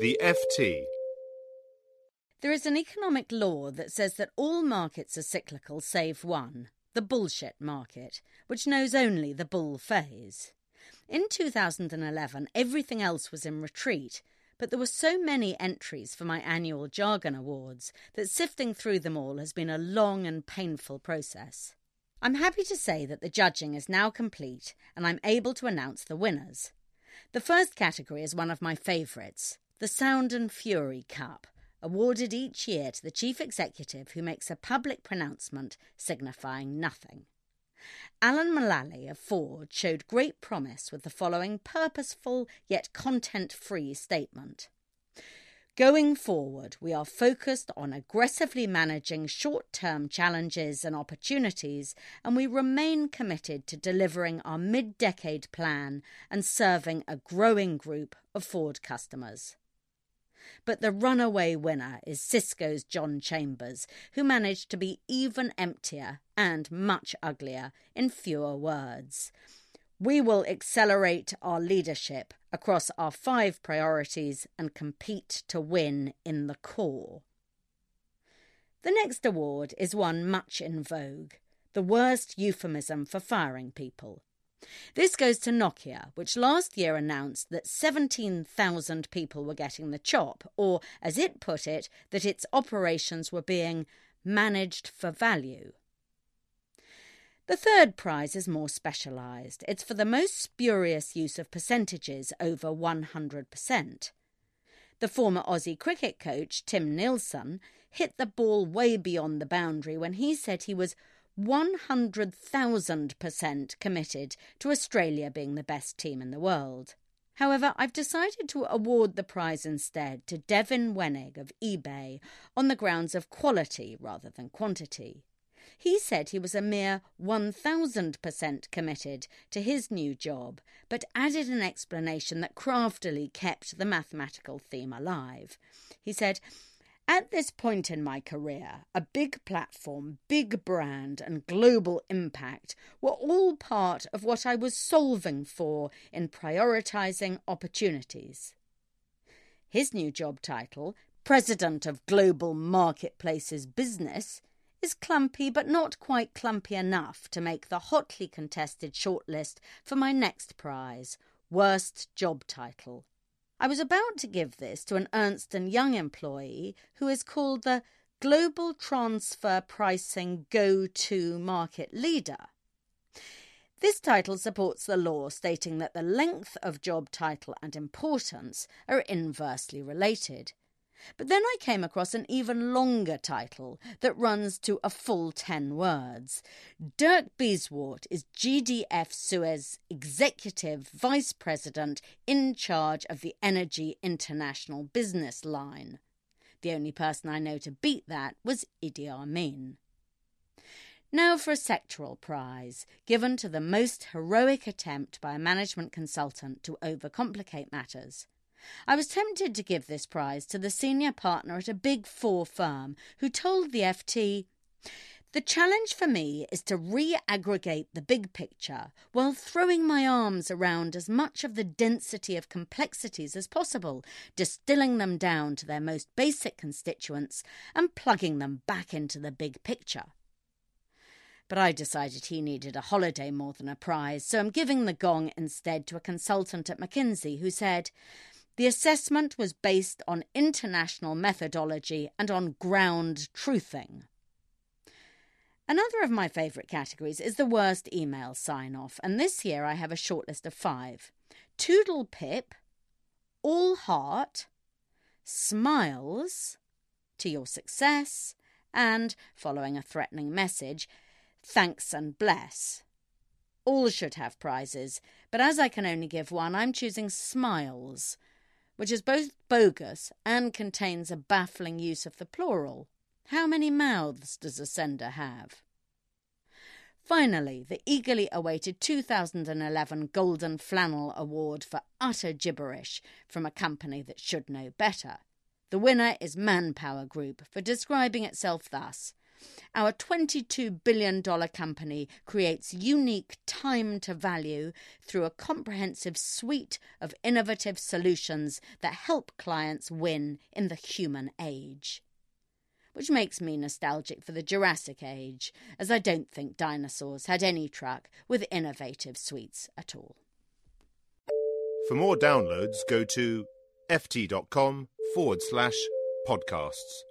The FT. There is an economic law that says that all markets are cyclical save one, the bullshit market, which knows only the bull phase. In 2011, everything else was in retreat, but there were so many entries for my annual Jargon Awards that sifting through them all has been a long and painful process. I'm happy to say that the judging is now complete and I'm able to announce the winners. The first category is one of my favourites the Sound and Fury Cup, awarded each year to the chief executive who makes a public pronouncement signifying nothing. Alan Mulally of Ford showed great promise with the following purposeful yet content free statement. Going forward, we are focused on aggressively managing short term challenges and opportunities, and we remain committed to delivering our mid decade plan and serving a growing group of Ford customers. But the runaway winner is Cisco's John Chambers, who managed to be even emptier and much uglier in fewer words. We will accelerate our leadership across our five priorities and compete to win in the core. The next award is one much in vogue the worst euphemism for firing people. This goes to Nokia, which last year announced that 17,000 people were getting the chop, or, as it put it, that its operations were being managed for value. The third prize is more specialised. It's for the most spurious use of percentages over 100%. The former Aussie cricket coach, Tim Nielsen, hit the ball way beyond the boundary when he said he was 100,000% committed to Australia being the best team in the world. However, I've decided to award the prize instead to Devin Wenig of eBay on the grounds of quality rather than quantity. He said he was a mere 1000% committed to his new job, but added an explanation that craftily kept the mathematical theme alive. He said, at this point in my career, a big platform, big brand, and global impact were all part of what I was solving for in prioritizing opportunities. His new job title, President of Global Marketplaces Business, is clumpy but not quite clumpy enough to make the hotly contested shortlist for my next prize, Worst Job Title. I was about to give this to an Ernst & Young employee who is called the Global Transfer Pricing Go-To Market Leader. This title supports the law stating that the length of job title and importance are inversely related. But then I came across an even longer title that runs to a full 10 words. Dirk Beeuwsaert is GDF Suez Executive Vice President in charge of the Energy International Business Line. The only person I know to beat that was Idi Amin. Now for a sectoral prize, given to the most heroic attempt by a management consultant to overcomplicate matters. I was tempted to give this prize to the senior partner at a big four firm who told the FT, the challenge for me is to re aggregate the big picture while throwing my arms around as much of the density of complexities as possible, distilling them down to their most basic constituents and plugging them back into the big picture. But I decided he needed a holiday more than a prize, so I'm giving the gong instead to a consultant at McKinsey who said, the assessment was based on international methodology and on ground truthing. Another of my favourite categories is the worst email sign off, and this year I have a short list of five Toodle Pip, All Heart, Smiles, To Your Success, and, following a threatening message, Thanks and Bless. All should have prizes, but as I can only give one, I'm choosing Smiles, which is both bogus and contains a baffling use of the plural. How many mouths does a sender have? Finally, the eagerly awaited 2011 Golden Flannel Award for utter gibberish from a company that should know better. The winner is Manpower Group for describing itself thus Our $22 billion company creates unique time to value through a comprehensive suite of innovative solutions that help clients win in the human age which makes me nostalgic for the Jurassic Age, as I don't think dinosaurs had any truck with innovative suites at all. For more downloads, go to ft.com forward slash podcasts.